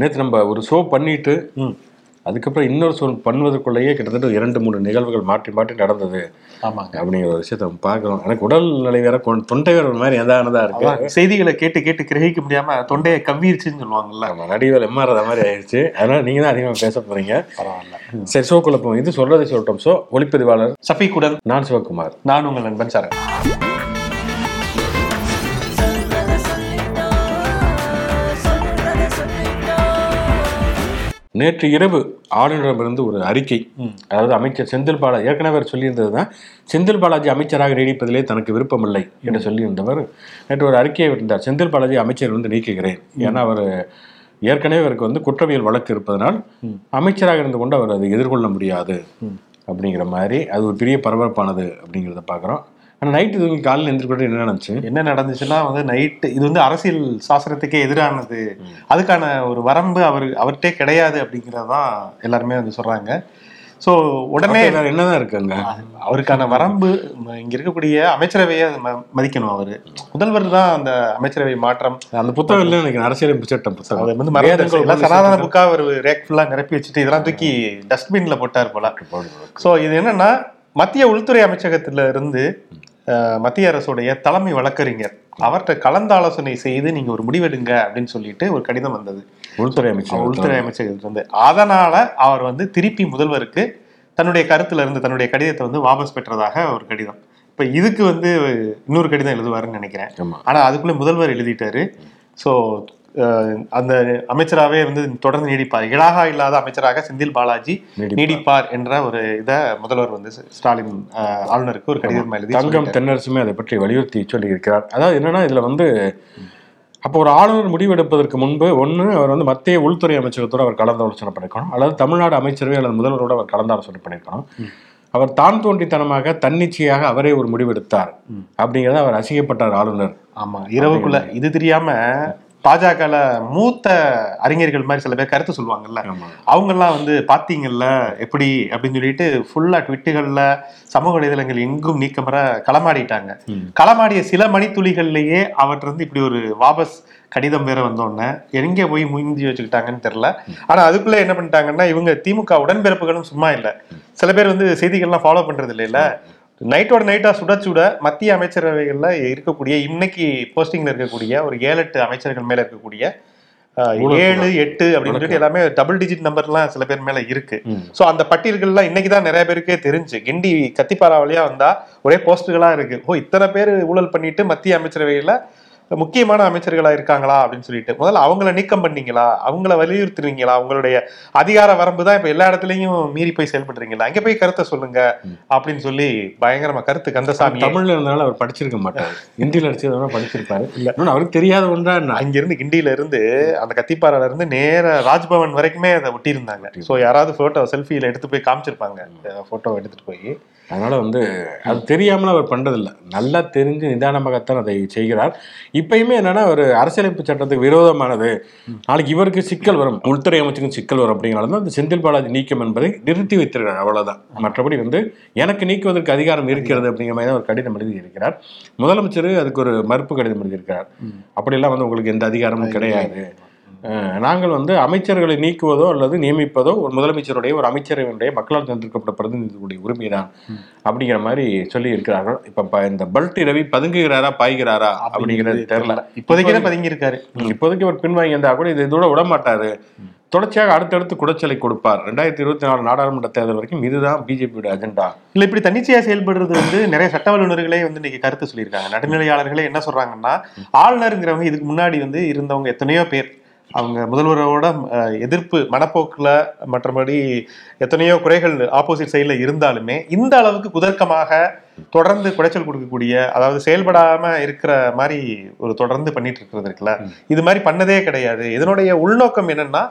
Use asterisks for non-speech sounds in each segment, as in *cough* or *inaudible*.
நேற்று நம்ம ஒரு ஷோ பண்ணிட்டு அதுக்கப்புறம் இன்னொரு ஷோ பண்ணுவதற்குள்ளேயே கிட்டத்தட்ட இரண்டு மூணு நிகழ்வுகள் மாற்றி மாற்றி நடந்தது. ஆமாங்க. அப்படிங்கிற ஒரு விஷயத்த பார்க்குறோம். எனக்கு உடல் நிலை வேற தொண்டை வேற ஒரு மாதிரி எதானதா இருக்கு. செய்திகளை கேட்டு கேட்டு கிரகிக்க முடியாம தொண்டையை கவ்விருச்சுன்னு சொல்லுவாங்கல்ல. நம்ம நடிகர் எம்ஆர் மாதிரி ஆயிடுச்சு. அதனால நீங்க தான் அதிகமாக பேச போறீங்க. பரவாயில்ல. சரி ஷோ குழப்பம் இது சொல்றதை சொல்லட்டும். ஷோ ஒளிப்பதிவாளர் சஃபீக்குடன் நான் சிவகுமார். நான் உங்கள் நண்பன் சரண். நேற்று இரவு ஆளுநரிடமிருந்து ஒரு அறிக்கை. அதாவது அமைச்சர் செந்தில் பாலாஜி ஏற்கனவே சொல்லியிருந்தது தான் செந்தில் பாலாஜி அமைச்சராக நீடிப்பதிலே தனக்கு விருப்பமில்லை என்று சொல்லியிருந்தவர் நேற்று ஒரு அறிக்கையை விட்டிருந்தார் செந்தில் பாலாஜி அமைச்சர் வந்து நீக்குகிறேன் ஏன்னா அவர் ஏற்கனவே அவருக்கு வந்து குற்றவியல் வழக்கு இருப்பதனால். அமைச்சராக இருந்து கொண்டு அவர் அதை எதிர்கொள்ள முடியாது. அப்படிங்கிற மாதிரி அது ஒரு பெரிய பரபரப்பானது அப்படிங்கிறத பார்க்குறோம் ஆனால் நைட்டு தூங்கி காலையில் எந்திரிக்கிட்டு என்ன நினச்சி என்ன நடந்துச்சுன்னா வந்து நைட்டு இது வந்து அரசியல் சாசனத்துக்கே எதிரானது. அதுக்கான ஒரு வரம்பு அவர் அவர்கிட்டே கிடையாது அப்படிங்கிறதான் எல்லாருமே வந்து சொல்றாங்க. ஸோ உடனே என்னதான் இருக்குங்க? அவருக்கான வரம்பு இங்க இருக்கக்கூடிய அமைச்சரவையை மதிக்கணும் அவரு. முதல்வர் தான் அந்த அமைச்சரவை மாற்றம். அந்த புத்தகம் இல்லை எனக்கு அரசியலமைப்பு சட்டம் புத்தகம். அதை வந்து எல்லாம் சனாதன புக்கா ஒரு ரேக் ஃபுல்லா நிரப்பி வச்சுட்டு இதெல்லாம் தூக்கி டஸ்ட்பின்ல போட்டார் போல. ஸோ இது என்னன்னா மத்திய உள்துறை அமைச்சகத்துல இருந்து மத்திய அரசுடைய தலைமை வழக்கறிஞர். அவர்கிட்ட கலந்தாலோசனை செய்து நீங்க ஒரு முடிவெடுங்க அப்படின்னு சொல்லிட்டு ஒரு கடிதம் வந்தது. உள்துறை அமைச்சர் உள்துறை அமைச்சகத்திலிருந்து அதனால அவர் வந்து திருப்பி முதல்வருக்கு தன்னுடைய கருத்துல இருந்து தன்னுடைய கடிதத்தை வந்து வாபஸ் பெற்றதாக ஒரு கடிதம். இப்ப இதுக்கு வந்து இன்னொரு கடிதம் எழுதுவாருன்னு நினைக்கிறேன். ஆனா அதுக்குள்ள முதல்வர் எழுதிட்டாரு. ஸோ அந்த அமைச்சராகவே வந்து தொடர்ந்து நீடிப்பார். இலாகா இல்லாத அமைச்சராக செந்தில் பாலாஜி நீடிப்பார். என்ற ஒரு இதை முதல்வர் வந்து ஸ்டாலின் ஆளுநருக்கு ஒரு கடிதம் எழுதி தங்கம். தென்னரசுமே அதை பற்றி வலியுறுத்தி சொல்லியிருக்கிறார். அதாவது என்னன்னா இதுல வந்து அப்போ ஒரு ஆளுநர் முடிவெடுப்பதற்கு முன்பு ஒன்று அவர் வந்து மத்திய உள்துறை அமைச்சகத்தோடு அவர் கலந்தாலோசனை பண்ணிருக்கணும். அல்லது தமிழ்நாடு அமைச்சரவை அல்லது முதல்வரோடு அவர் கலந்தாலோசனை பண்ணியிருக்கணும் அவர் தான் தோன்றித்தனமாக தன்னிச்சையாக அவரே ஒரு முடிவெடுத்தார். அப்படிங்கிறத அவர் அசிங்கப்பட்டார் ஆளுநர். ஆமா இரவுக்குள்ள இது தெரியாம பாஜகல மூத்த அறிஞர்கள் மாதிரி சில பேர் கருத்து சொல்லுவாங்கல்ல. அவங்கெல்லாம் வந்து பாத்தீங்கல்ல எப்படி அப்படின்னு சொல்லிட்டு ஃபுல்லா ட்விட்டுகள்ல சமூக வலைதளங்கள் எங்கும் நீக்கமர களமாடிட்டாங்க. களமாடிய சில மணித்துளிகள்லயே அவர்கிட்ட இருந்து இப்படி ஒரு வாபஸ் கடிதம் வேற வந்தோடனே எங்க போய் முயஞ்சி வச்சுக்கிட்டாங்கன்னு தெரியல. ஆனா அதுக்குள்ள என்ன பண்ணிட்டாங்கன்னா இவங்க திமுக உடன்பிறப்புகளும் சும்மா இல்ல. சில பேர் வந்து செய்திகள்லாம் ஃபாலோ பண்றது இல்லைல்ல நைட்டோட நைட்டா சுட சுட மத்திய அமைச்சரவைகள்ல இருக்கக்கூடிய இன்னைக்கு போஸ்டிங்ல இருக்கக்கூடிய ஒரு ஏழு எட்டு அமைச்சர்கள் மேல இருக்கக்கூடிய ஏழு எட்டு அப்படின்னு சொல்லிட்டு எல்லாமே டபுள் டிஜிட் நம்பர்லாம் சில பேர் மேல இருக்கு. சோ அந்த பட்டியல்கள்லாம் இன்னைக்கு தான் நிறைய பேருக்கே தெரிஞ்சு கிண்டி கத்திப்பாரா வழியா வந்தா ஒரே போஸ்டுகளா இருக்கு. ஓ இத்தனை பேர் ஊழல் பண்ணிட்டு மத்திய அமைச்சரவையில முக்கியமான அமைச்சர்களா இருக்காங்களா அப்படின்னு சொல்லிட்டு. முதல்ல அவங்கள நீக்கம் பண்ணீங்களா? அவங்கள வலியுறுத்துறீங்களா? உங்களுடைய அதிகார வரம்பு தான் இப்ப எல்லா இடத்துலயும் மீறி போய் செயல்படுறீங்களா? அங்க போய் கருத்தை சொல்லுங்க அப்படின்னு சொல்லி பயங்கரமா கருத்து கந்தசாமி தமிழ்ல இருந்தனால அவர் படிச்சிருக்க மாட்டார். ஹிந்தியில் அடிச்சதுனால படிச்சிருப்பாரு. இன்னொன்னு அவருக்கு தெரியாத ஒன்றா அங்கிருந்து கிண்டியில இருந்து அந்த கத்திப்பாறையில இருந்து நேர ராஜ்பவன் வரைக்குமே அதை ஒட்டியிருந்தாங்க. சோ யாராவது போட்டோ செல்ஃபியில எடுத்து போய் காமிச்சிருப்பாங்க. போட்டோ எடுத்துட்டு போய். அதனால வந்து அது தெரியாமல் அவர் பண்றதில்ல. நல்லா தெரிஞ்சு நிதானமாகத்தான் அதை செய்கிறார். இப்பயுமே என்னன்னா ஒரு அரசியலமைப்பு சட்டத்துக்கு விரோதமானது. நாளைக்கு இவருக்கு சிக்கல் வரும். உள்துறை அமைச்சருக்கு சிக்கல் வரும் அப்படிங்கிறனால தான் அந்த செந்தில் பாலாஜி நீக்கம் என்பதை நிறுத்தி வைத்திருக்கிறார். அவ்வளவுதான். மற்றபடி வந்து எனக்கு நீக்குவதற்கு அதிகாரம் இருக்கிறது அப்படிங்கிற மாதிரி தான் ஒரு கடிதம் எழுதி இருக்கிறார் முதலமைச்சர் அதுக்கு ஒரு மறுப்பு கடிதம் எழுதியிருக்கிறார். அப்படியெல்லாம் வந்து உங்களுக்கு எந்த அதிகாரமும் கிடையாது. நாங்கள் வந்து அமைச்சர்களை நீக்குவதோ அல்லது நியமிப்பதோ ஒரு முதலமைச்சருடைய ஒரு அமைச்சரவையுடைய மக்களால் தேர்ந்தெடுக்கப்பட்ட பிரதிநிதிகளுடைய உரிமைதான் அப்படிங்கிற மாதிரி சொல்லி இருக்கிறார்கள் இப்ப இந்த பல்டி ரவி பதுங்குகிறாரா பாய்கிறாரா அப்படிங்கிறது தெரியல. இப்போதைக்கு தான் பதுங்கி இருக்காரு இப்போதைக்கு அவர் பின்வாங்கி இருந்தா கூட இது இதோட விட மாட்டாரு. தொடர்ச்சியாக அடுத்தடுத்து குடைச்சலை கொடுப்பார். ரெண்டாயிரத்தி இருபத்தி நாலு நாடாளுமன்ற தேர்தல் வரைக்கும் இதுதான் பிஜேபியோட அஜெண்டா. இல்ல இப்படி தன்னிச்சையா செயல்படுறது வந்து நிறைய சட்ட வல்லுநர்களே வந்து இன்னைக்கு கருத்து சொல்லியிருக்காங்க. நடுநிலையாளர்களே என்ன சொல்றாங்கன்னா ஆளுநருங்கிறவங்க இதுக்கு முன்னாடி வந்து இருந்தவங்க எத்தனையோ பேர். அவங்க முதல்வரோட எதிர்ப்பு மனப்போக்குல மற்றபடி எத்தனையோ குறைகள் ஆப்போசிட் சைடுல இருந்தாலுமே இந்த அளவுக்கு குதர்க்கமாக தொடர்ந்து குடைச்சல் கொடுக்கக்கூடிய அதாவது செயல்படாம இருக்கிற மாதிரி ஒரு தொடர்ந்து பண்ணிட்டு இருக்கிறது இருக்குல்ல. இது மாதிரி பண்ணதே கிடையாது. இதனுடைய உள்நோக்கம் என்னன்னா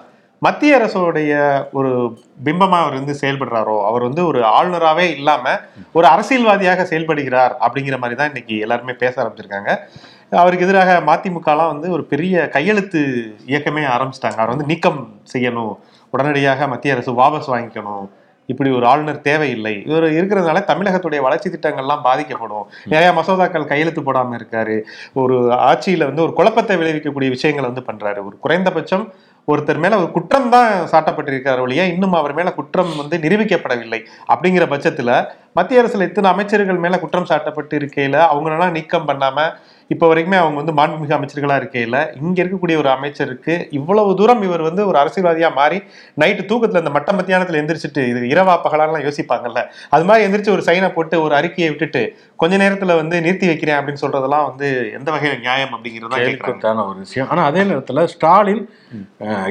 மத்திய அரசுடைய ஒரு பிம்பமா அவர் வந்து செயல்படுறாரோ அவர் வந்து ஒரு ஆளுநராகவே இல்லாம ஒரு அரசியல்வாதியாக செயல்படுகிறார் அப்படிங்கிற மாதிரி தான் இன்னைக்கு எல்லாருமே பேச ஆரம்பிச்சிருக்காங்க. அவருக்கு எதிராக மதிமுகலாம் வந்து ஒரு பெரிய கையெழுத்து இயக்கமே ஆரம்பிச்சிட்டாங்க. அவர் வந்து நீக்கம் செய்யணும் உடனடியாக மத்திய அரசு வாபஸ் வாங்கிக்கணும் இப்படி ஒரு ஆளுநர் தேவையில்லை. இவர் இருக்கிறதுனால தமிழகத்துடைய வளர்ச்சி திட்டங்கள்லாம் பாதிக்கப்படும். நிறைய மசோதாக்கள் கையெழுத்து போடாமல் இருக்காரு. ஒரு ஆட்சியில வந்து ஒரு குழப்பத்தை விளைவிக்கக்கூடிய விஷயங்களை வந்து பண்றாரு. ஒரு குறைந்தபட்சம் ஒருத்தர் மேல ஒரு குற்றம் தான் சாட்டப்பட்டிருக்கார் ஒழிய இன்னும் அவர் மேல குற்றம் வந்து நிரூபிக்கப்படவில்லை. அப்படிங்கிற பட்சத்துல மத்திய அரசுல இத்தனை அமைச்சர்கள் மேல குற்றம் சாட்டப்பட்டு இருக்கையில அவங்களெல்லாம் நீக்கம் பண்ணாம இப்போ வரைக்குமே அவங்க வந்து மாண்புமிகு அமைச்சர்களா இருக்கையில இங்க இருக்கக்கூடிய ஒரு அமைச்சருக்கு இவ்வளவு தூரம் இவர் வந்து ஒரு அரசியல்வாதியா மாறி நைட்டு தூக்கத்துல இந்த மட்ட மத்தியானத்துல எந்திரிச்சிட்டு இது இரவா பகலான்லாம் யோசிப்பாங்கல்ல. அது மாதிரி எந்திரிச்சு ஒரு சைனை போட்டு ஒரு அறிக்கையை விட்டுட்டு கொஞ்ச நேரத்துல வந்து நிறுத்தி வைக்கிறேன் அப்படின்னு சொல்றதெல்லாம் வந்து எந்த வகையில நியாயம் அப்படிங்கறத கேட்கறாங்க கேள்விக்குத்தான ஒரு விஷயம். ஆனா அதே நேரத்துல ஸ்டாலின்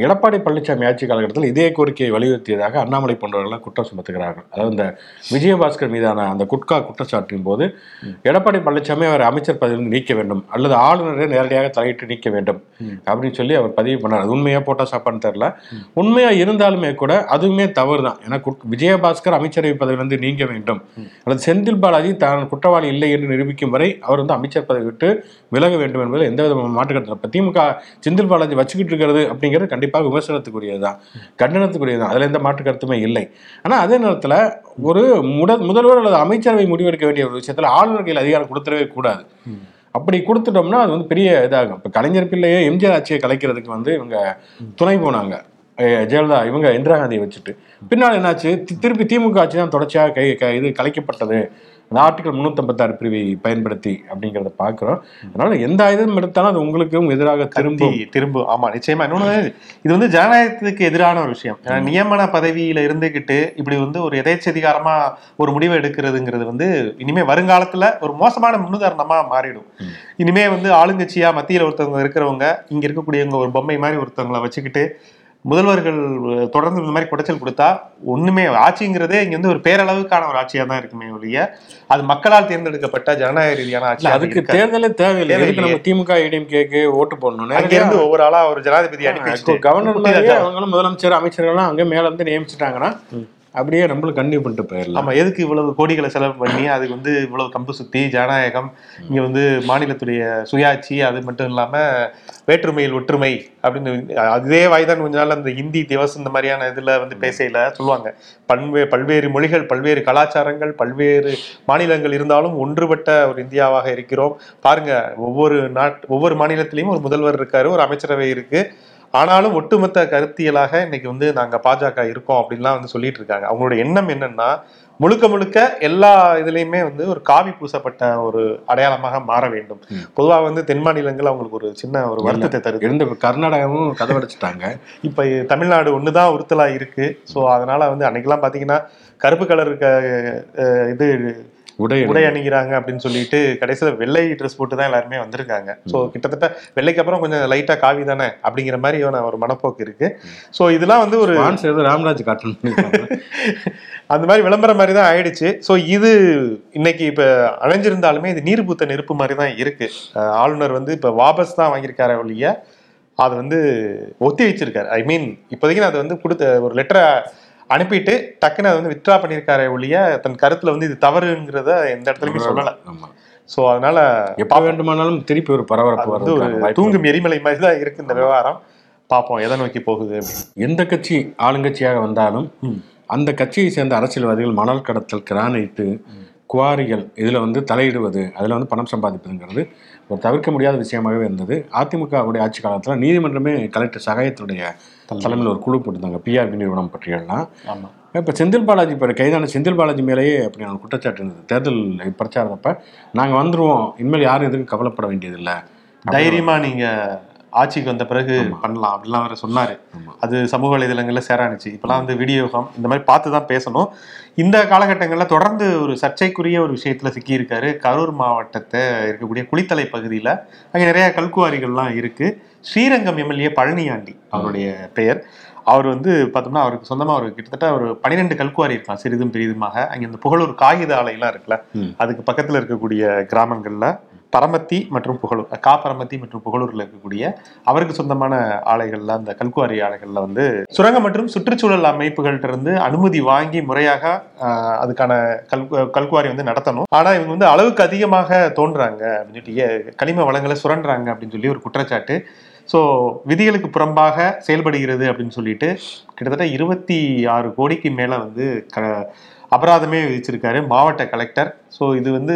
எடப்பாடி பழனிசாமி ஆட்சி காலகட்டத்தில் இதே கோரிக்கையை வலியுறுத்தியதாக அண்ணாமலை போன்றவர்கள் குற்றம் சுமத்துகிறார்கள். அதாவது இந்த விஜயபாஸ்கர் மீதான அந்த குட்கா குற்றச்சாட்டின் போது எடப்பாடி பழனிசாமி அவர் அமைச்சர் பதவியிலிருந்து நீக்க வேண்டும். அல்லது ஆளுநரை நேரடியாக தலையிட்டு நீக்க வேண்டும். அப்படின்னு சொல்லி அவர் பதிவு பண்ணார். அது உண்மையாக போட்டா சாப்பான்னு தெரில உண்மையாக இருந்தாலுமே கூட அதுவுமே தவறு தான் ஏன்னா குட்- விஜயபாஸ்கர் அமைச்சரவை பதவியிலிருந்து நீங்க வேண்டும். அல்லது செந்தில் பாலாஜி தான் குற்றவாளி இல்லை என்று நிரூபிக்கும் வரை அவர் வந்து அமைச்சர் பதவி விட்டு விலக வேண்டும் என்பதில் எந்த விதமான மாற்றுக்கருத்து இல்லை. திமுக செந்தில் பாலாஜி வச்சுக்கிட்டு இருக்கிறது அப்படிங்கிறது கண்டிப்பாக விமர்சனத்துக்குரியது தான் கண்டனத்துக்குரியது தான் அதில் எந்த மாற்று கருத்துமே இல்லை. ஆனால் அதே நேரத்தில் ஒரு முட முதல்வர் அல்லது அமைச்சரவை முடிவெடுக்க வேண்டிய ஒரு விஷயத்தில் ஆளுநர்கள் அதிகாரம் கொடுத்துடவே கூடாது. அப்படி கொடுத்துட்டோம்னா அது வந்து பெரிய இதாகும். இப்போ கலைஞர் பிள்ளையே எம்ஜிஆர் ஆட்சியை கலைக்கிறதுக்கு வந்து இவங்க துணை போனாங்க. ஜெயலலிதா இவங்க இந்திரா காந்தியை வச்சுட்டு. பின்னால் என்னாச்சு? திருப்பி திமுக ஆட்சி தான் தொடர்ச்சியாக கை க- இது கலைக்கப்பட்டது. அந்த ஆர்டிகல் முந்நூற்றம்பத்தாறு பிரிவை பயன்படுத்தி அப்படிங்கிறத பார்க்குறோம். அதனால எந்த ஆயுதம் எடுத்தாலும் அது உங்களுக்கும் எதிராக திரும்பும். திரும்பி. திரும்ப ஆமா நிச்சயமா. இன்னொன்னு இது வந்து ஜனநாயகத்துக்கு எதிரான ஒரு விஷயம். ஏன்னா நியமன பதவியில இருந்துகிட்டு இப்படி வந்து ஒரு எதேச்சதிகாரமா ஒரு முடிவை எடுக்கிறதுங்கிறது வந்து இனிமே வருங்காலத்துல ஒரு மோசமான முன்னுதாரணமா மாறிடும். இனிமே வந்து ஆளுங்கட்சியா மத்தியில ஒருத்தவங்க இருக்கிறவங்க இங்க இருக்கக்கூடியவங்க ஒரு பொம்மை மாதிரி ஒருத்தவங்களை வச்சுக்கிட்டு முதல்வர்கள் தொடர்ந்து இந்த மாதிரி குடைச்சல் கொடுத்தா ஒண்ணுமே ஆட்சிங்கிறதே இங்க வந்து ஒரு பேரளவுக்கான ஒரு ஆட்சியா தான் இருக்குமே ஒழிய அது மக்களால் தேர்ந்தெடுக்கப்பட்ட ஜனநாயக ரீதியான ஆட்சி அதுக்கு தேர்தலே தேவையில்லை. நம்ம திமுக இடிஎம் கேக்கு ஓட்டு போடணும் அங்க இருந்து ஒவ்வொரு ஆளா ஒரு ஜனாதிபதி கவர்னர். அவங்களும் முதலமைச்சர் அமைச்சர்கள்லாம் அங்கே மேல இருந்து நியமிச்சிட்டாங்கன்னா அப்படியே நம்மளும் கண்டினியூ பண்ணிட்டு போயிடலாம். ஆமா எதுக்கு இவ்வளவு கோடிகளை செலவு பண்ணி அதுக்கு வந்து இவ்வளவு கம்பு சுத்தி ஜனநாயகம் இங்க வந்து மாநிலத்துடைய சுயாட்சி அது மட்டும் இல்லாம வேற்றுமையில் ஒற்றுமை அப்படின்னு அதே வாய்தான் கொஞ்ச நாள் அந்த இந்தி திவஸ் இந்த மாதிரியான இதுல வந்து பேசையில சொல்லுவாங்க. பல்வே பல்வேறு மொழிகள் பல்வேறு கலாச்சாரங்கள் பல்வேறு மாநிலங்கள் இருந்தாலும் ஒன்றுபட்ட ஒரு இந்தியாவாக இருக்கிறோம். பாருங்க ஒவ்வொரு நாட் ஒவ்வொரு மாநிலத்திலையும் ஒரு முதல்வர் இருக்காரு ஒரு அமைச்சரவை இருக்கு. ஆனாலும் ஒட்டுமொத்த கருத்தியலாக இன்னைக்கு வந்து நாங்க பாஜக இருக்கோம் அப்படின்லாம் வந்து சொல்லிட்டு இருக்காங்க. அவங்களோட எண்ணம் என்னன்னா முழுக்க முழுக்க எல்லா இதுலயுமே வந்து ஒரு காவி பூசப்பட்ட ஒரு அடையாளமாக மாற வேண்டும். பொதுவா வந்து தென் மாநிலங்கள் அவங்களுக்கு ஒரு சின்ன ஒரு வருத்தத்தை தருது. இருந்த கர்நாடகாவும் கதவடைச்சிட்டாங்க இப்ப தமிழ்நாடு ஒண்ணுதான் உறுத்தலா இருக்கு. சோ அதனால வந்து அன்னைக்கெல்லாம் பாத்தீங்கன்னா கருப்பு கலர் இது உடை உடை அணிகிறாங்க அப்படின்னு சொல்லிட்டு கடைசியில வெள்ளை ட்ரெஸ் போட்டு தான் எல்லாருமே வந்திருக்காங்க. ஸோ கிட்டத்தட்ட வெள்ளைக்கு அப்புறம் கொஞ்சம் லைட்டா காவி தானே அப்படிங்கிற மாதிரியான ஒரு மனப்போக்கு இருக்கு. ஸோ இதெல்லாம் வந்து ஒரு ராம்ராஜ் காட்டன் *laughs* அந்த மாதிரி விளம்பரம் மாதிரி தான் ஆயிடுச்சு. ஸோ இது இன்னைக்கு இப்ப அணைஞ்சிருந்தாலுமே இது நீர் பூத்த நெருப்பு மாதிரி தான் இருக்கு ஆளுநர் வந்து இப்ப வாபஸ் தான் வாங்கியிருக்காரு ஒழிய அதை வந்து ஒத்தி வச்சிருக்காரு. ஐ மீன் இப்போதைக்கு நான் அதை வந்து கொடுத்த ஒரு லெட்டரை அனுப்பிட்டு டக்குன்னு அதை வந்து வித்ரா பண்ணியிருக்காரு ஒழிய தன் கருத்துல வந்து இது தவறுங்கிறத எந்த இடத்துலயுமே சொல்லல. ஸோ அதனால எப்ப வேண்டுமானாலும் திருப்பி ஒரு பரபரப்பு வந்து ஒரு தூங்கும் எரிமலை மாதிரி தான் இருக்கு இந்த விவகாரம். பார்ப்போம் எதை நோக்கி போகுது எந்த கட்சி ஆளுங்கட்சியாக வந்தாலும் அந்த கட்சியை சேர்ந்த அரசியல்வாதிகள் மணல் கடத்தல் கிரானைட்டு குவாரிகள் இதில் வந்து தலையிடுவது அதில் வந்து பணம் சம்பாதிப்பதுங்கிறது ஒரு தவிர்க்க முடியாத விஷயமாகவே இருந்தது. அதிமுகவுடைய ஆட்சி காலத்தில் நீதிமன்றமே கலெக்டர் சகாயத்தினுடைய தலைமையில் ஒரு குழு போட்டிருந்தாங்க. பிஆர்பி நிறுவனம் பற்றியெல்லாம் இப்போ செந்தில் பாலாஜி இப்போ கைதான செந்தில் பாலாஜி மேலேயே அப்படியான ஒரு குற்றச்சாட்டு இருந்தது. தேர்தல் பிரச்சாரத்தப்ப நாங்கள் வந்துருவோம். இனிமேல் யாரும் எதுக்கும் கவலைப்பட வேண்டியதில்லை. தைரியமா நீங்க ஆட்சிக்கு வந்த பிறகு பண்ணலாம் அப்படிலாம் வேற சொன்னாரு. அது சமூக வலைதளங்கள்ல சேரானுச்சு இப்பெல்லாம் வந்து வீடியோகம் இந்த மாதிரி பார்த்து தான் பேசணும். இந்த காலகட்டங்கள்ல தொடர்ந்து ஒரு சர்ச்சைக்குரிய ஒரு விஷயத்துல சிக்கியிருக்காரு. கரூர் மாவட்டத்தை இருக்கக்கூடிய குளித்தலை பகுதியில அங்க நிறைய கல்குவாரிகள்லாம் இருக்கு. ஸ்ரீரங்கம் எம்எல்ஏ பழனியாண்டி அவருடைய பெயர். அவர் வந்து பார்த்தோம்னா அவருக்கு சொந்தமா ஒரு கிட்டத்தட்ட ஒரு பன்னிரெண்டு கல்குவாரி இருக்கலாம் சிறிதும் பெரிதுமாக. அங்க இந்த புகழூர் காகித ஆலையெல்லாம் இருக்குல்ல. அதுக்கு பக்கத்துல இருக்கக்கூடிய கிராமங்கள்ல பரமத்தி மற்றும் புகழூர் கா பரமத்தி மற்றும் புகழூர்ல இருக்கக்கூடிய அவருக்கு சொந்தமான ஆலைகள்ல அந்த கல்குவாரி ஆலைகள்ல வந்து சுரங்கம் மற்றும் சுற்றுச்சூழல் அமைப்புகள்கிட்ட இருந்து அனுமதி வாங்கி முறையாக அதுக்கான கல் கல்குவாரி வந்து நடத்தணும். ஆனா இவங்க வந்து அளவுக்கு அதிகமாக தோன்றாங்க அப்படின்னு சொல்லிட்டு கனிம வளங்களை சுரண்டுறாங்க அப்படின்னு சொல்லி ஒரு குற்றச்சாட்டு. ஸோ விதிகளுக்கு புறம்பாக செயல்படுகிறது அப்படின்னு சொல்லிட்டு கிட்டத்தட்ட இருபத்தி ஆறு கோடிக்கு மேலே வந்து க அபராதமே விதிச்சிருக்காரு மாவட்ட கலெக்டர். ஸோ இது வந்து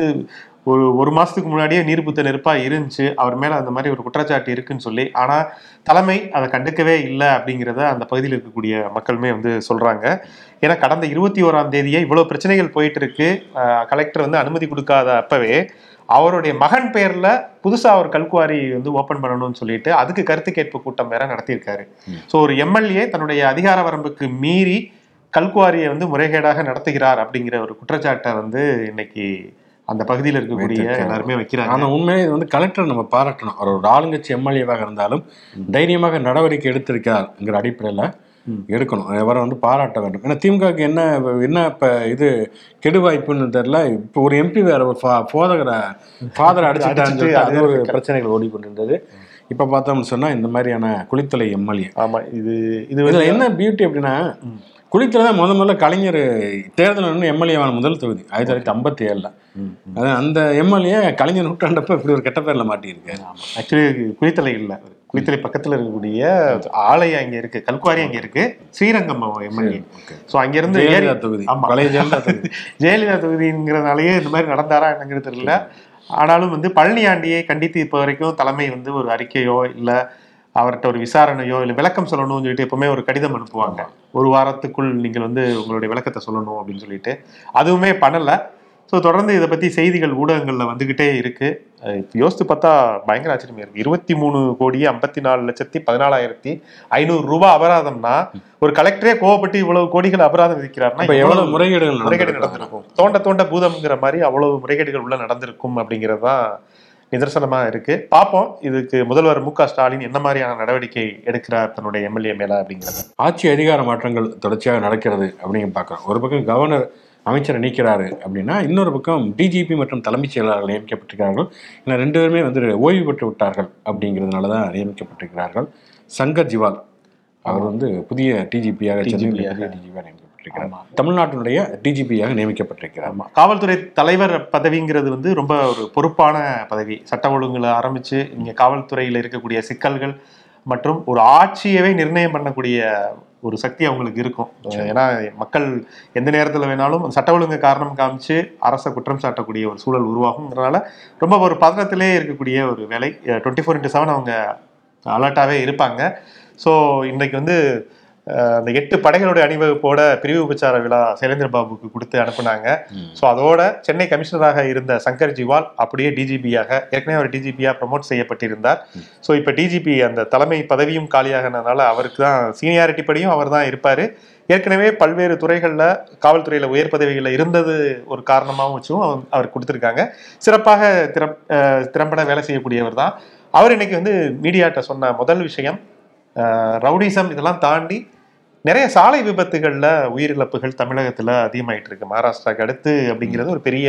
ஒரு ஒரு மாசத்துக்கு முன்னாடியே நீர்புத்த நெருப்பா இருந்துச்சு. அவர் மேல அந்த மாதிரி ஒரு குற்றச்சாட்டு இருக்குன்னு சொல்லி. ஆனா தலைமை அதை கண்டுக்கவே இல்லை அப்படிங்கிறத அந்த பகுதியில் இருக்கக்கூடிய மக்களுமே வந்து சொல்றாங்க. ஏன்னா கடந்த இருபத்தி ஓராம் தேதியே இவ்வளவு பிரச்சனைகள் போயிட்டு இருக்கு. கலெக்டர் வந்து அனுமதி கொடுக்காத அப்பவே அவருடைய மகன் பேர்ல புதுசா ஒரு கல்குவாரி வந்து ஓபன் பண்ணணும்னு சொல்லிட்டு அதுக்கு கருத்து கேட்பு கூட்டம் வேற நடத்தியிருக்காரு. ஸோ ஒரு எம்எல்ஏ தன்னுடைய அதிகார வரம்புக்கு மீறி கல்குவாரியை வந்து முறைகேடாக நடத்துகிறார் அப்படிங்கிற ஒரு குற்றச்சாட்டை வந்து இன்னைக்கு அந்த பகுதியில் இருக்கக்கூடிய. எல்லாருமே வைக்கிறாங்க. ஆனா உண்மையிலே இது வந்து கலெக்டர் நம்ம பாராட்டணும். அவர் ஒரு ஆளுங்கட்சி எம்எல்ஏவாக இருந்தாலும் தைரியமாக நடவடிக்கை எடுத்திருக்காருங்கிற அடிப்படையில். எடுக்கணும். அவரை வந்து பாராட்ட வேண்டும். ஏன்னா திமுகவுக்கு என்ன என்ன இப்போ இது கெடு வாய்ப்புன்னு தெரியல. இப்போ ஒரு எம்பி வேற ஒரு போதகரை ஃபாதரை அடிச்சுட்டான்னு அது ஒரு பிரச்சனைகள் ஓடிக்கொண்டிருந்தது. இப்போ பார்த்தோம்னு சொன்னா இந்த மாதிரியான குளித்தலை எம்எல்ஏ. ஆமா இது இது என்ன பியூட்டி அப்படின்னா குளித்தல தான் முத முதல்ல கலைஞர் தேர்தல் நின்று எம்எல்ஏ ஆன முதல் தொகுதி ஆயிரத்தி தொள்ளாயிரத்தி ஐம்பத்தி ஏழுல அது அந்த எம்எல்ஏ கலைஞர் நூற்றாண்டப்ப இப்படி ஒரு கெட்ட பேர்ல மாட்டியிருக்கு. ஆக்சுவலி குளித்தலை இல்ல. குளித்தலை பக்கத்துல இருக்கக்கூடிய ஆலயம் அங்க இருக்கு கல்குவாரி அங்க இருக்கு ஸ்ரீரங்கம் எம்எல்ஏ. ஸோ அங்க இருந்து ஏறி ஜெயலலிதா தொகுதி. பழைய ஜெயலலிதா தொகுதி. *laughs* ஜெயலலிதா தொகுதிங்கிறதுனாலயே இந்த மாதிரி நடந்தாரா என்னங்கிறது தெரியல. ஆனாலும் வந்து பழனி ஆண்டியை கண்டித்து இப்போ வரைக்கும் தலைமை வந்து ஒரு அறிக்கையோ இல்ல அவர்கிட்ட ஒரு விசாரணையோ இல்லை விளக்கம் சொல்லணும்னு சொல்லிட்டு எப்பவுமே ஒரு கடிதம் அனுப்புவாங்க. ஒரு வாரத்துக்குள் நீங்கள் வந்து உங்களுடைய விளக்கத்தை சொல்லணும் அப்படின்னு சொல்லிட்டு. அதுவுமே பண்ணல. ஸோ தொடர்ந்து இதை பத்தி செய்திகள் ஊடகங்கள்ல வந்துகிட்டே இருக்கு. யோசித்து பார்த்தா பயங்கர ஆச்சரியமா இருக்கு. இருபத்தி மூணு கோடியே ஐம்பத்தி நாலு லட்சத்தி பதினாலாயிரத்தி ஐநூறு ரூபாய் அபராதம்னா ஒரு கலெக்டரே கோவப்பட்டு இவ்வளவு கோடிகள் அபராதம் விதிக்கிறாருன்னா இப்ப எவ்வளவு முறைகேடுகள் முறைகேடு நடந்திருக்கு நடந்திருக்கும். தோண்ட தோண்ட பூதம்ங்கிற மாதிரி அவ்வளவு முறைகேடுகள் உள்ள நடந்திருக்கும் அப்படிங்கிறது தான் நிதர்சனமா இருக்கு. பார்ப்போம். இதுக்கு முதல்வர் மு ஸ்டாலின் என்ன மாதிரியான நடவடிக்கை எடுக்கிறார் தன்னுடைய எம்எல்ஏ மேல அப்படிங்கிறத. ஆட்சி அதிகார மாற்றங்கள் தொடர்ச்சியாக நடக்கிறது அப்படின்னு பார்க்குறோம். ஒரு பக்கம் கவர்னர் அமைச்சரை நீக்கிறாரு அப்படின்னா இன்னொரு பக்கம் டிஜிபி மற்றும் தலைமைச் செயலாளர்கள் நியமிக்கப்பட்டிருக்கிறார்கள். ஏன்னா ரெண்டு பேருமே வந்து ஓய்வு பெற்று விட்டார்கள் அப்படிங்கிறதுனால தான் நியமிக்கப்பட்டிருக்கிறார்கள். சங்கர் ஜிவால். அவர் வந்து புதிய டிஜிபியாக. புதிய டிஜிபியாக நியமிக்கப்பட்டிருக்கிறார். தமிழ்நாட்டினுடைய டிஜிபியாக நியமிக்கப்பட்டிருக்கிறார். காவல்துறை தலைவர் பதவிங்கிறது வந்து ரொம்ப ஒரு பொறுப்பான பதவி. சட்ட ஒழுங்குல ஆரம்பிச்சு இங்க காவல்துறையில இருக்கக்கூடிய சிக்கல்கள் மற்றும் ஒரு ஆட்சியவே நிர்ணயம் பண்ணக்கூடிய ஒரு சக்தி அவங்களுக்கு இருக்கும். ஏன்னா மக்கள் எந்த நேரத்துல வேணாலும் சட்ட ஒழுங்கு காரணம் காமிச்சு அரசை குற்றம் சாட்டக்கூடிய ஒரு சூழல் உருவாகுங்கிறனால ரொம்ப ஒரு பதனத்திலே இருக்கக்கூடிய ஒரு வேலை. டுவெண்ட்டி ஃபோர் இன்ட்டு செவன் அவங்க அலர்ட்டாவே இருப்பாங்க. ஸோ இன்னைக்கு வந்து அந்த எட்டு படைகளுடைய அணிவகுப்போட பிரிவு உபச்சார விழா சைலேந்திர பாபுக்கு கொடுத்து அனுப்புனாங்க. ஸோ அதோட சென்னை கமிஷனராக இருந்த சங்கர் ஜிவால் அப்படியே டிஜிபியாக ஏற்கனவே அவர் டிஜிபியாக ப்ரமோட் செய்யப்பட்டிருந்தார். ஸோ இப்போ டிஜிபி அந்த தலைமை பதவியும் காலியாகனதுனால அவருக்கு தான் சீனியாரிட்டி படியும் அவர் தான் இருப்பார். ஏற்கனவே பல்வேறு துறைகளில் காவல்துறையில் உயர் பதவிகளில் இருந்தது ஒரு காரணமாகவும் வச்சும் அவர் கொடுத்துருக்காங்க. சிறப்பாக திறம் திறம்பட வேலை செய்யக்கூடியவர் தான். அவர் இன்னைக்கு வந்து மீடியாட்ட சொன்ன முதல் விஷயம் ரவுடிசம் இதெல்லாம் தாண்டி நிறைய சாலை விபத்துகள்ல உயிரிழப்புகள் தமிழகத்துல அதிகமாயிட்டு இருக்கு. மகாராஷ்டிராக்கு அடுத்து அப்படிங்கிறது ஒரு பெரிய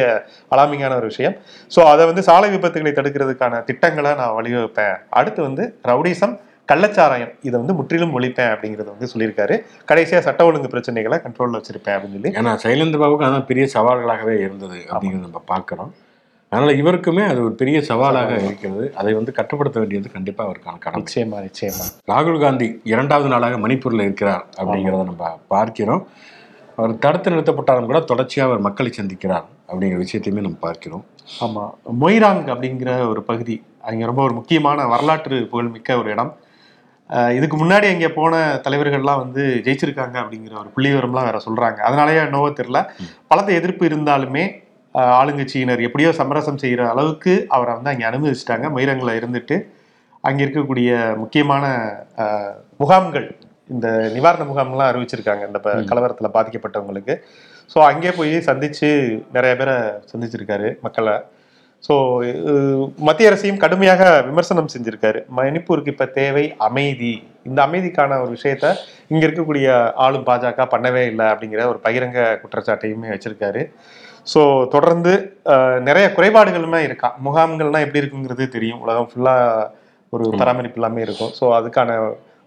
அலாமிங்கான ஒரு விஷயம். ஸோ அதை வந்து சாலை விபத்துகளை தடுக்கிறதுக்கான திட்டங்களை நான் வழிவகுப்பேன். அடுத்து வந்து ரவுடிசம் கள்ளச்சாராயம் இதை வந்து முற்றிலும் ஒழிப்பேன் அப்படிங்கறத வந்து சொல்லியிருக்காரு. கடைசியா சட்ட ஒழுங்கு பிரச்சனைகளை கண்ட்ரோல்ல வச்சிருப்பேன் அப்படின்னு சொல்லி. ஏன்னா சைலேந்திர பாபுக்கு அதான் பெரிய சவால்களாகவே இருந்தது அப்படிங்கிறத நம்ம பார்க்குறோம். அதனால இவருக்குமே அது ஒரு பெரிய சவாலாக இருக்கிறது. அதை வந்து கட்டுப்படுத்த வேண்டியது கண்டிப்பா அவருக்கான கடமை. நிச்சயமா நிச்சயமா. ராகுல் காந்தி இரண்டாவது நாளாக மணிப்பூரில் இருக்கிறார் அப்படிங்கிறத நம்ம பார்க்கிறோம். அவர் தடுத்து நிறுத்தப்பட்டாலும் கூட தொடர்ச்சியாக அவர் மக்களை சந்திக்கிறார் அப்படிங்கிற விஷயத்தையுமே நம்ம பார்க்கிறோம். ஆமா. மொய்ராங் அப்படிங்கிற ஒரு பகுதி அங்க ரொம்ப ஒரு முக்கியமான வரலாற்று புகழ்மிக்க ஒரு இடம். இதுக்கு முன்னாடி அங்கே போன தலைவர்கள்லாம் வந்து ஜெயிச்சிருக்காங்க அப்படிங்கிற ஒரு புள்ளி விவரம்லாம் வேற சொல்றாங்க. அதனாலயே நோவ தெரியல. பலத்த எதிர்ப்பு இருந்தாலுமே ஆளுங்கட்சியினர் எப்படியோ சமரசம் செய்யற அளவுக்கு அவரை வந்து அங்கே அனுமதிச்சிட்டாங்க. மொய்ரங்கில் இருந்துட்டு அங்கே இருக்கக்கூடிய முக்கியமான முகாம்கள் இந்த நிவாரண முகாம்லாம் அறிவிச்சிருக்காங்க. இந்த கலவரத்துல பாதிக்கப்பட்டவங்களுக்கு. ஸோ அங்கே போய் சந்திச்சு நிறைய பேரை சந்திச்சிருக்காரு மக்களை. ஸோ மத்திய அரசையும் கடுமையாக விமர்சனம் செஞ்சிருக்காரு. மணிப்பூருக்கு இப்ப தேவை அமைதி. இந்த அமைதிக்கான ஒரு விஷயத்த இங்க இருக்கக்கூடிய ஆளும் பாஜக பண்ணவே இல்லை அப்படிங்கிற ஒரு பகிரங்க குற்றச்சாட்டையுமே வச்சிருக்காரு. ஸோ தொடர்ந்து நிறைய குறைபாடுகளுமே இருக்கா? முகாம்கள்லாம் எப்படி இருக்குங்கிறது தெரியும். உலகம் ஃபுல்லா ஒரு பராமரிப்பு எல்லாமே இருக்கும். ஸோ அதுக்கான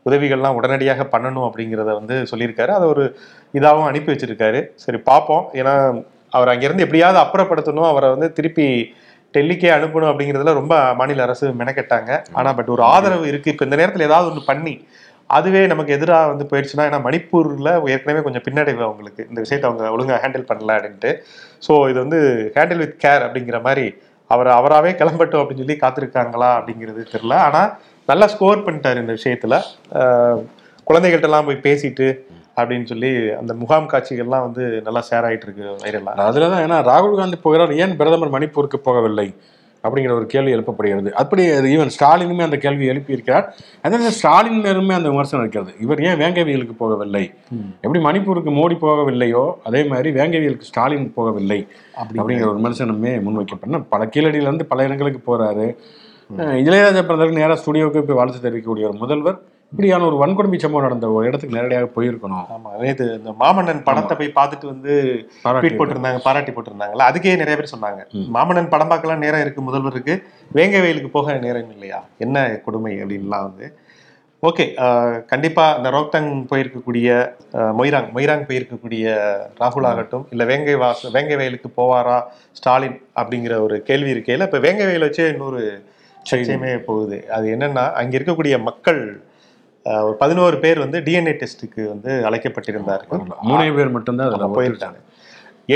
உதவிகள்லாம் உடனடியாக பண்ணணும் அப்படிங்கிறத வந்து சொல்லியிருக்காரு. அதை ஒரு இதாகவும் அனுப்பி வச்சிருக்காரு. சரி பார்ப்போம் ஏன்னா அவர் அங்கேருந்து எப்படியாவது அப்புறப்படுத்தணும். அவரை வந்து திருப்பி டெல்லிக்கே அனுப்பணும் அப்படிங்கிறதுல ரொம்ப மாநில அரசு மெனக்கெட்டாங்க. ஆனா பட் ஒரு ஆதரவு இருக்கு. இப்போ இந்த நேரத்தில் ஏதாவது ஒன்று பண்ணி அதுவே நமக்கு எதிராக வந்து போயிடுச்சுன்னா ஏன்னா மணிப்பூரில் ஏற்கனவே கொஞ்சம் பின்னடைவு அவங்களுக்கு. இந்த விஷயத்தை அவங்க ஒழுங்காக ஹேண்டில் பண்ணல அப்படின்ட்டு. ஸோ இது வந்து ஹேண்டில் வித் கேர் அப்படிங்கிற மாதிரி அவர் அவராகவே கிளம்பட்டும் அப்படின்னு சொல்லி காத்திருக்காங்களா அப்படிங்கிறது தெரில ஆனால் நல்லா ஸ்கோர் பண்ணிட்டார் இந்த விஷயத்தில். குழந்தைகள்கிட்டலாம் போய் பேசிட்டு அப்படின்னு சொல்லி அந்த முகாம் காட்சிகள்லாம் வந்து நல்லா ஷேர் ஆகிட்டு இருக்கு வைரலா. அதில் தான் ஏன்னா ராகுல் காந்தி போகிறார் ஏன் பிரதமர் மணிப்பூருக்கு போகவில்லை? அப்படிங்கிற ஒரு கேள்வி எழுப்பப்படுகிறது. அப்படி ஈவன் ஸ்டாலினுமே அந்த கேள்வி எழுப்பியிருக்கிறார். அதே ஸ்டாலின் மேலுமே அந்த விமர்சனம் இருக்கிறது. இவர் ஏன் வேங்கவியலுக்கு போகவில்லை? எப்படி மணிப்பூருக்கு மோடி போகவில்லையோ அதே மாதிரி வேங்கவியலுக்கு ஸ்டாலின் போகவில்லை அப்படிங்கிற ஒரு விமர்சனமே முன்வைக்கப்பட்ட பல கீழடியில இருந்து பல இடங்களுக்கு போறாரு. அஹ் இளையராஜா பிறந்தவருக்கு நேராக ஸ்டுடியோவுக்கு போய் வாழ்த்து தெரிவிக்கக்கூடிய ஒரு முதல்வர். இப்படியான ஒரு வன்கொடுமை சம்பவம் நடந்த ஒரு இடத்துக்கு நேரடியாக போயிருக்கணும். ஆமா நேத்து இந்த மாமன்னன் படத்தை போய் பார்த்துட்டு வந்து ட்வீட் போட்டிருந்தாங்க பாராட்டி போட்டிருந்தாங்கல்ல அதுக்கே நிறைய பேர் சொன்னாங்க மாமன்னன் படம் பார்க்கலாம் நேரம் இருக்கு முதல்வருக்கு வேங்க வயலுக்கு போக நேரம் இல்லையா? என்ன கொடுமை அப்படின்லாம் வந்து. ஓகே கண்டிப்பா இந்த ரோக்தங் போயிருக்கக்கூடிய மொய்ராங் மொய்ராங் போயிருக்கக்கூடிய ராகுல் ஆகட்டும் இல்ல வேங்கை வாச வேங்கை வயலுக்கு போவாரா ஸ்டாலின் அப்படிங்கிற ஒரு கேள்வி இருக்கையில இப்ப வேங்கை வயல் வச்சே இன்னொரு சர்ச்சையுமே போகுது. அது என்னன்னா அங்க இருக்கக்கூடிய மக்கள் ஒரு பதினோரு பேர் வந்து டிஎன்ஏ டெஸ்ட்டுக்கு வந்து அழைக்கப்பட்டிருந்தார்கள். மூணே பேர் மட்டும்தான் அதில் போயிருக்காங்க.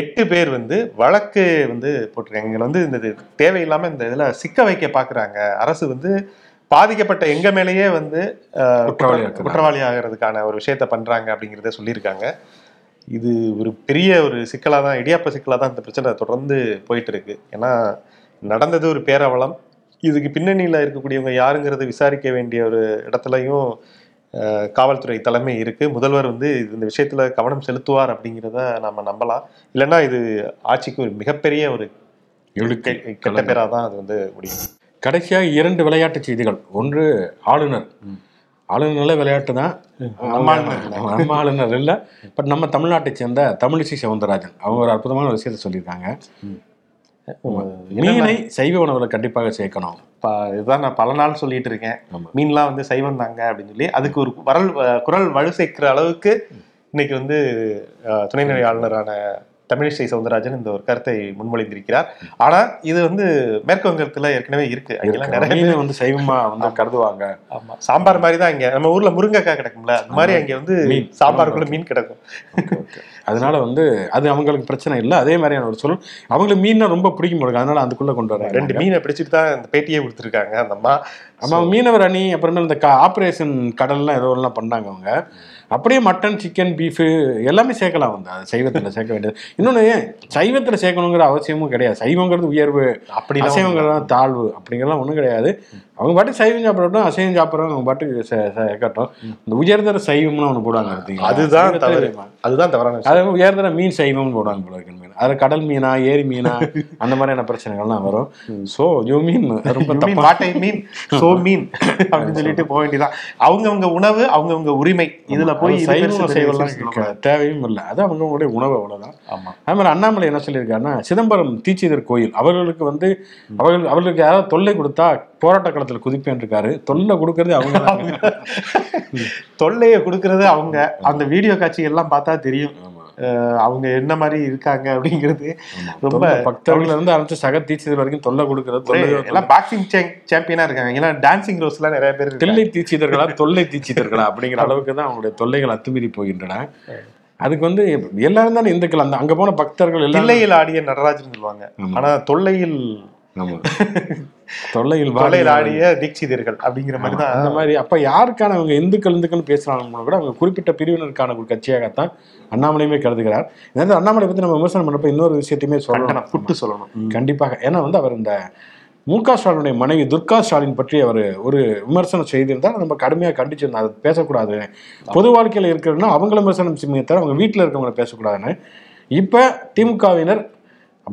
எட்டு பேர் வந்து வழக்கு வந்து போட்டிருக்காங்க. எங்களை வந்து இந்த இது தேவையில்லாம இந்த இதுல சிக்க வைக்க பாக்குறாங்க அரசு வந்து பாதிக்கப்பட்ட எங்க மேலேயே வந்து குற்றவாளி. குற்றவாளி ஆகிறதுக்கான ஒரு விஷயத்த பண்றாங்க அப்படிங்கிறத சொல்லியிருக்காங்க. இது ஒரு பெரிய ஒரு சிக்கலா தான் இடியாப்ப சிக்கலா தான் இந்த பிரச்சனை தொடர்ந்து போயிட்டு இருக்கு ஏன்னா நடந்தது ஒரு பேரவலம். இதுக்கு பின்னணியில இருக்கக்கூடியவங்க யாருங்கிறத விசாரிக்க வேண்டிய ஒரு இடத்துலையும் காவல்துறை தலைமை இருக்கு. முதல்வர் வந்து இது- இந்த விஷயத்துல கவனம் செலுத்துவார் அப்படிங்கிறத நம்ம நம்பலாம். இல்லைன்னா இது ஆட்சிக்கு ஒரு மிகப்பெரிய ஒரு கெட்ட பேரா தான் அது வந்து முடியும். கடைசியாக இரண்டு விளையாட்டு செய்திகள். ஒன்று ஆளுநர். ஆளுநர்ல விளையாட்டு தான். நம்ம ஆளுநர் இல்ல. நம்ம ஆளுநர் இல்லை. பட் நம்ம தமிழ்நாட்டை சேர்ந்த தமிழிசை சவுந்தரராஜன். அவங்க ஒரு அற்புதமான விஷயத்தை சொல்லியிருக்காங்க. மீனை சைவ உணவுல கண்டிப்பாக சேர்க்கணும். இதுதான் நான் பல நாள் சொல்லிட்டு இருக்கேன். மீன்லாம் வந்து சைவம் தாங்க அப்படின்னு சொல்லி அதுக்கு ஒரு வரல் குரல் வலு சேர்க்கிற அளவுக்கு இன்னைக்கு வந்து துணைநிலை ஆளுநரான தமிழிசை சவுந்தரராஜன் இந்த ஒரு கருத்தை முன்மொழிந்திருக்கிறார். ஆனா இது வந்து மேற்கு வங்கத்துல ஏற்கனவே இருக்கு. அங்கெல்லாம் நிறைய வந்து சைவமா வந்து கருதுவாங்க. ஆமா. சாம்பார் மாதிரி தான் இங்க நம்ம ஊர்ல முருங்கைக்காய் கிடைக்கும்ல அது மாதிரி அங்க வந்து. சாம்பாருக்குள்ள மீன் கிடக்கும். அதனால வந்து அது அவங்களுக்கு பிரச்சனை இல்லை. அதே மாதிரியான ஒரு சொல் அவங்களுக்கு மீனை ரொம்ப பிடிக்கும் போல அதனால அதுக்குள்ள கொண்டு வராங்க ரெண்டு மீனை பிடிச்சிட்டு தான் இந்த பேட்டியே கொடுத்துருக்காங்க அந்த அம்மா. ஆமா மீனவர் அணி அப்புறமேல் இந்த ஆப்ரேஷன் கடல்லாம் ஏதோ எல்லாம் பண்ணாங்க அவங்க. அப்படியே மட்டன் சிக்கன் பீஃபு எல்லாமே சேர்க்கலாம் வந்து. அது சைவத்தில் சேர்க்க வேண்டியது. இன்னொன்று சைவத்தில் சேர்க்கணுங்கிற அவசியமும் கிடையாது. சைவங்கிறது உயர்வு அப்படி அசைவங்கிறது தாழ்வு அப்படிங்கிறலாம் ஒன்றும் கிடையாது. அவங்க பாட்டுக்கு சைவம் சாப்பிடட்டும் அசைவம் சாப்பிட்றவங்க அவங்க பாட்டுக்கு சே- சேர்க்கட்டும் இந்த உயர்தர சைவம்னு ஒன்று போடுவாங்க பார்த்தீங்களா? அதுதான்? அதுதான் தவறான. அது உயர்தர மீன் சைவம்னு போடுவாங்க போல இருக்கு மீன் அது கடல் மீனா ஏரி மீனா அந்த மாதிரியான பிரச்சனைகள்லாம் வரும். ஸோ யூ மீன் ரொம்ப I mean? So mean அப்படின்னு சொல்லிட்டு போக வேண்டியதான் அவங்கவங்க உணவு அவங்கவங்க உரிமை. இதுல போய் சைவம் சைவம்லாம் கேட்க தேவையும் இல்லை. அது அவங்களுடைய உணவு அவ்வளவுதான். ஆமா. அதே மாதிரி அண்ணாமலை என்ன சொல்லியிருக்காருன்னா சிதம்பரம் தீட்சிதர் கோயில். அவர்களுக்கு வந்து அவர்கள் அவர்களுக்கு யாராவது தொல்லை கொடுத்தா போராட்ட களத்தில் குதிப்பேன் இருக்காரு. தொல்லை கொடுக்கறது அவங்க. தொல்லையை கொடுக்கறது அவங்க. அந்த வீடியோ காட்சி எல்லாம் பார்த்தா தெரியும். அவங்க என்ன மாதிரி இருக்காங்க அப்படிங்கிறது. ரொம்ப பக்தர்கள் இருந்து ஆரம்பிச்சு சக தீட்சிதர் வரைக்கும் தொல்லை கொடுக்கறது எல்லாம் பாக்ஸிங் சாம்பியனா இருக்காங்க. ஏன்னா டான்சிங் ரோஸ் எல்லாம் நிறைய பேர். தில்லை தீட்சிதர்களா தொல்லை தீட்சிதர்களா அப்படிங்கிற அளவுக்கு தான் அவங்களுடைய தொல்லைகள் அத்துமீறி போகின்றன. அதுக்கு வந்து எல்லாரும் தானே இந்துக்கள்? அந்த அங்க போன பக்தர்கள் எல்லாம் தில்லையில் ஆடிய நடராஜன் சொல்லுவாங்க. ஆனா தொல்லையில். *laughs* தொல்லையில் தொல்லையில் ஆடிய தீட்சிதர்கள் அப்படிங்கிற மாதிரி தான் அந்த மாதிரி அப்ப யாருக்கான அவங்க இந்துக்கள் இந்துக்கள் பேசுறாங்க கூட அவங்க குறிப்பிட்ட பிரிவினருக்கான ஒரு கட்சியாகத்தான் அண்ணாமலையுமே கருதுகிறார். இந்த அண்ணாமலை பத்தி நம்ம விமர்சனம் பண்ணப்ப இன்னொரு விஷயத்தையுமே சொல்லணும். புட்டு சொல்லணும். கண்டிப்பாக. ஏன்னா வந்து அவர் இந்த மு க ஸ்டாலினுடைய மனைவி துர்கா ஸ்டாலின் பற்றி அவர் ஒரு விமர்சனம் செய்திருந்தால் நம்ம கடுமையாக கண்டிச்சிருந்தோம் அதை பேசக்கூடாது. பொது வாழ்க்கையில் இருக்கிறதுனா அவங்கள விமர்சனம் தவிர அவங்க வீட்டில் இருக்கவங்கள பேசக்கூடாதுன்னு. இப்போ திமுகவினர்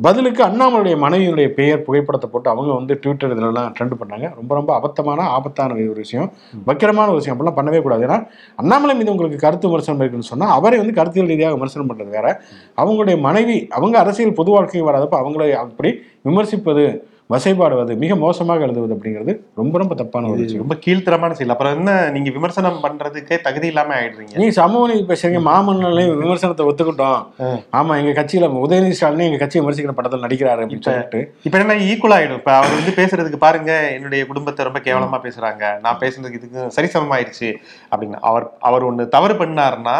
பதிலுக்கு அண்ணாமலையுடைய மனைவியினுடைய பெயர் புகைப்படத்தை போட்டு அவங்க வந்து ட்விட்டர் இதெல்லாம் ட்ரெண்ட் பண்ணாங்க. ரொம்ப ரொம்ப அபத்தமான ஆபத்தான ஒரு விஷயம். வக்கிரமான ஒரு விஷயம். அப்படிலாம் பண்ணவே கூடாது. ஏன்னா அண்ணாமலை மீது உங்களுக்கு கருத்து விமர்சனம் இருக்குன்னு சொன்னால் அவரை வந்து கருத்தியல் ரீதியாக விமர்சனம் பண்ணுறது வேற. அவங்களுடைய மனைவி அவங்க அரசியல் பொது வாழ்க்கைக்கு வராதப்ப அவங்களை அப்படி விமர்சிப்பது வசைபாடுவது மிக மோசமாக எழுதுவது அப்படிங்கிறது ரொம்ப ரொம்ப தப்பான ஒரு விஷயம். ரொம்ப கீழ்த்தரமான செயல். அப்புறம் என்ன நீங்க விமர்சனம் பண்றதுக்கே தகுதி இல்லாம ஆயிடுறீங்க. நீங்க சமூக நீதி பேசுறீங்க மாமன்னலையும் விமர்சனத்தை ஒத்துக்கிட்டோம். ஆமா எங்க கட்சியில உதயநிதி ஸ்டாலின் எங்க கட்சியை விமர்சிக்கிற படத்தில் நடிக்கிறாரு அப்படின்னு சொல்லிட்டு. இப்ப என்ன ஈக்குவல் ஆயிடும். இப்ப அவர் வந்து பேசுறதுக்கு பாருங்க என்னுடைய குடும்பத்தை ரொம்ப கேவலமா பேசுறாங்க. நான் பேசுறதுக்கு இதுக்கு சரிசமமாயிருச்சு அப்படின்னு. அவர் அவர் ஒண்ணு தவறு பண்ணாருன்னா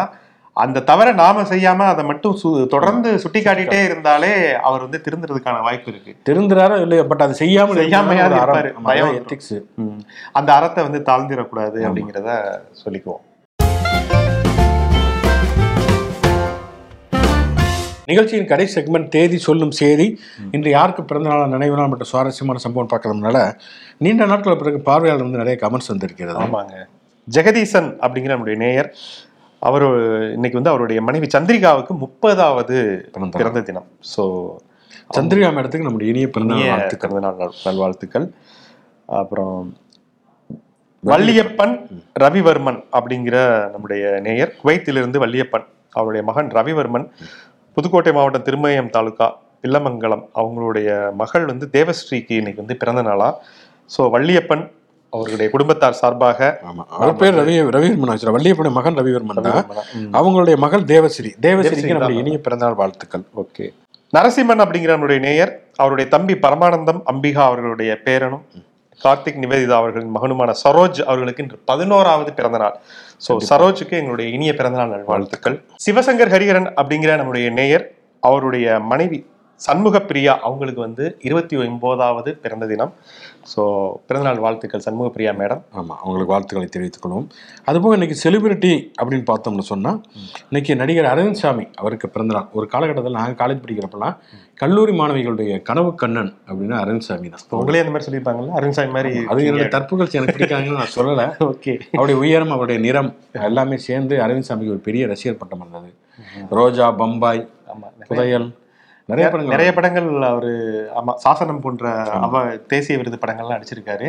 அந்த தவிர நாம செய்யாம அதை மட்டும் தொடர்ந்து சுட்டி காட்டிட்டே இருந்தாலே அவர் வந்து திருந்துறதுக்கான வாய்ப்பு இருக்கு. திருந்துறாரோ இல்லையோ பட் அது. பயம் வந்துரும். எத்திக்ஸ். அந்த அறத்தை வந்து தாழ்ந்திடக்கூடாது அப்படிங்கிறத சொல்லிக்குவோம். நிகழ்ச்சியின் கடை செக்மெண்ட் தேதி சொல்லும் செய்தி இன்று யாருக்கு பிறந்த நாள் நினைவு நாள் மற்றும் சுவாரஸ்யமான சம்பவம் பார்க்கறதுனால நீண்ட நாட்கள் பிறகு பார்வையாளர் வந்து நிறைய கமெண்ட்ஸ் வந்திருக்கிறது. ஆமாங்க. ஜெகதீசன் அப்படிங்கிற நம்முடைய நேயர் அவர் இன்னைக்கு வந்து அவருடைய மனைவி சந்திரிகாவுக்கு முப்பதாவது பிறந்த தினம். ஸோ சந்திரிகா மேடத்துக்கு நம்முடைய இனிய பிறந்த நாள் வாழ்த்துக்கள். நல்வாழ்த்துக்கள். அப்புறம் வள்ளியப்பன். ரவிவர்மன் அப்படிங்கிற நம்முடைய நேயர். குவைத்திலிருந்து வள்ளியப்பன் அவருடைய மகன் ரவிவர்மன். புதுக்கோட்டை மாவட்டம் திருமயம் தாலுகா பில்லமங்கலம் அவங்களுடைய மகள் வந்து தேவஸ்ரீக்கு இன்னைக்கு வந்து பிறந்த நாளா. ஸோ வள்ளியப்பன் அவர்களுடைய குடும்பத்தார் சார்பாக அவர் பேர் ரவி ரவிவர்மன் வச்சிருக்க வள்ளியப்பனுடைய மகன் ரவிவர்மன் தான். அவங்களுடைய மகள் தேவஸ்ரீ தேவஸ்ரீக்கு தேவஸ்ரீ நம்முடைய. இனிய பிறந்தநாள் வாழ்த்துக்கள். ஓகே. நரசிம்மன் அப்படிங்கிற நம்முடைய நேயர் அவருடைய தம்பி பரமானந்தம் அம்பிகா அவர்களுடைய பேரனும் கார்த்திக் நிவேதிதா அவர்களின் மகனுமான சரோஜ் அவர்களுக்கு இன்று பதினோராவது பிறந்த நாள் ஸோ சரோஜுக்கு எங்களுடைய இனிய பிறந்தநாள் நல்வாழ்த்துக்கள் சிவசங்கர் ஹரிஹரன் அப்படிங்கிற நம்முடைய நேயர் அவருடைய மனைவி சண்முக பிரியா அவங்களுக்கு வந்து இருபத்தி ஒன்பதாவது பிறந்த தினம். ஸோ பிறந்தநாள் வாழ்த்துக்கள் சண்முக பிரியா மேடம். ஆமா அவங்களுக்கு வாழ்த்துக்களை தெரிவித்துக் கொள்வோம் அதுபோக இன்னைக்கு செலிபிரிட்டி அப்படின்னு பார்த்தோம்னு சொன்னா இன்னைக்கு நடிகர் அரவிந்த் சாமி அவருக்கு பிறந்தநாள். ஒரு காலகட்டத்தில் நாங்கள் காலேஜ் படிக்கிறப்பெல்லாம் கல்லூரி மாணவிகளுடைய கனவு கண்ணன் அப்படின்னா அரவிந்த் சாமி தான். உங்களே அந்த மாதிரி சொல்லியிருப்பாங்கல்ல? அருண்சாமி மாதிரி அது என்னுடைய தற்புகழ்ச்சி எனக்கு பிடிக்காதுன்னு நான் சொல்லலை. *laughs* ஓகே. அவருடைய உயரம் அவருடைய நிறம் எல்லாமே சேர்ந்து அரவிந்த் சாமிக்கு ஒரு பெரிய ரசிகர் பட்டம் இருந்தது ரோஜா பம்பாய் புதையல் நிறைய படங்கள் நிறைய படங்கள் அவரு ஆமா சாசனம் போன்ற அவ தேசிய விருது படங்கள்லாம் நடிச்சிருக்காரு.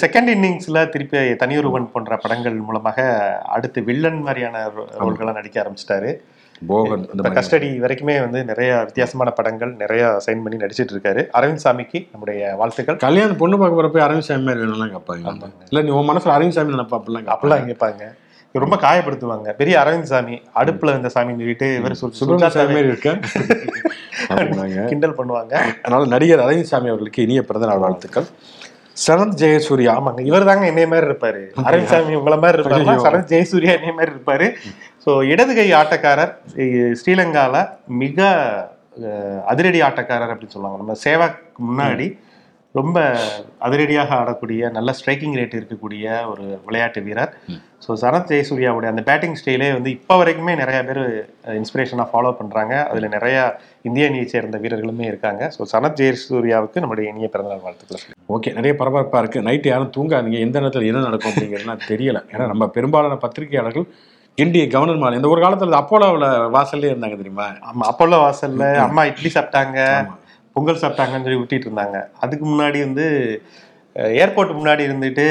செகண்ட் இன்னிங்ஸ்ல திருப்பி தனியொருவன் போன்ற படங்கள் மூலமாக அடுத்து வில்லன் மாதிரியான ரோல்கள்லாம் நடிக்க ஆரம்பிச்சிட்டாரு. போகன் இந்த கஸ்டடி வரைக்குமே வந்து நிறைய வித்தியாசமான படங்கள் நிறைய சைன் பண்ணி நடிச்சிட்டு இருக்காரு. அரவிந்த் சாமிக்கு நம்முடைய வாழ்த்துக்கள். கல்யாணம் பொண்ணு பார்க்க போறப்ப அரவிந்த் சாமி மாதிரி வேணும்லாம் கேட்பாங்க. இல்ல நீ உன் மனசுல அரவிந்த் சாமி நினைப்பா அப்படிலாம். அப்பெல்லாம் கேட்பாங்க ரொம்ப காயப்படுத்துவாங்க. பெரிய அரவிந்த் சாமி அடுப்புல இருந்த சாமின்னு சொல்லிட்டு இவர் சுப்பிரமணிய சாமி இருக்க? *laughs* கிண்டல் பண்ணுவாங்க. அதனால நடிகர் அரவிந்த் சாமி அவர்களுக்கு இனிய பிறந்தநாள் வாழ்த்துக்கள். சரத் ஜெயசூர்யா ஆமாங்க இவர் தாங்க என்னைய மாதிரி இருப்பாரு. அரவிந்த் சாமி உங்கள மாதிரி இருப்பாரு. சரத் ஜெயசூர்யா என்னைய மாதிரி இருப்பாரு. ஸோ இடது கை ஆட்டக்காரர் ஸ்ரீலங்கால மிக அதிரடி ஆட்டக்காரர் அப்படின்னு சொல்லுவாங்க. நம்ம சேவாக்கு முன்னாடி ரொம்ப அதிரடியாக ஆடக்கூடிய நல்ல ஸ்ட்ரைக்கிங் ரேட் இருக்கக்கூடிய ஒரு விளையாட்டு வீரர். ஸோ சரத் ஜெயசூர்யாவுடைய அந்த பேட்டிங் ஸ்டைலே வந்து இப்போ வரைக்குமே நிறைய பேர் இன்ஸ்பிரேஷனாக ஃபாலோ பண்ணுறாங்க அதில் நிறைய இந்திய அணியை சேர்ந்த வீரர்களுமே இருக்காங்க. ஸோ சரத் ஜெயசூர்யாவுக்கு நம்முடைய இனிய பிறந்தநாள் வாழ்த்துக்கள். ஓகே நிறைய பரபரப்பா இருக்கு. நைட்டு யாரும் தூங்காதீங்க. எந்த நேரத்தில் என்ன நடக்கும் அப்படிங்கிறதுலாம் தெரியல. ஏன்னா நம்ம பெரும்பாலான பத்திரிகையாளர்கள் கிண்டி கவர்னர் மாலை இந்த ஒரு காலத்துல அப்போலோவில் வாசல்லே இருந்தாங்க தெரியுமா? ஆமா அப்போலோ வாசல்ல அம்மா இட்லி சாப்பிட்டாங்க. பொங்கல் சாப்பிட்டாங்கன்னு சொல்லி விட்டிட்டு இருந்தாங்க. அதுக்கு முன்னாடி வந்து ஏர்போர்ட் முன்னாடி இருந்துட்டு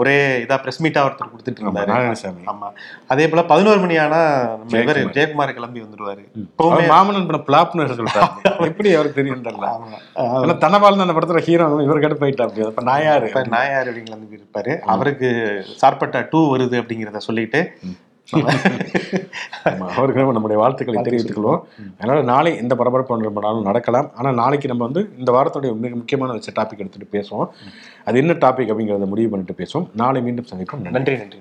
ஒரே இதா பிரஸ் மீட்டா ஒருத்தர் கொடுத்துட்டு இருந்தாரு. நாராயணசாமி. ஆமா. அதே போல பதினோரு மணி ஆனா நம்ம இவர் ஜெயக்குமார். கிளம்பி வந்துருவாரு. இப்பவுமே மாமனன் படம் பிளாப்னு சொல்லிட்டாங்க *laughs* எப்படி அவருக்கு தெரியும் தெரியல. தனபால் அந்த படத்துல ஹீரோ இவர் கட்டு போயிட்டா அப்படி அப்ப நான் யாரு? இப்ப நாயார் அப்படிங்கிற வந்து இருப்பாரு. அவருக்கு சார்பட்டா டூ வருது அப்படிங்கிறத சொல்லிட்டு அவருக்கு நம்ம நம்முடைய வாழ்த்துக்களை தெரிவித்துக் கொள்வோம் அதனால நாளை இந்த பரபரப்பு பண்ணாலும் நடக்கலாம். ஆனா நாளைக்கு நம்ம வந்து இந்த வாரத்துடைய மிக முக்கியமான டாபிக் எடுத்துட்டு பேசுவோம். அது என்ன டாபிக் அப்படிங்கிறத முடிவு பண்ணிட்டு பேசுவோம். நாளை மீண்டும் சந்திப்போம். நன்றி நன்றி.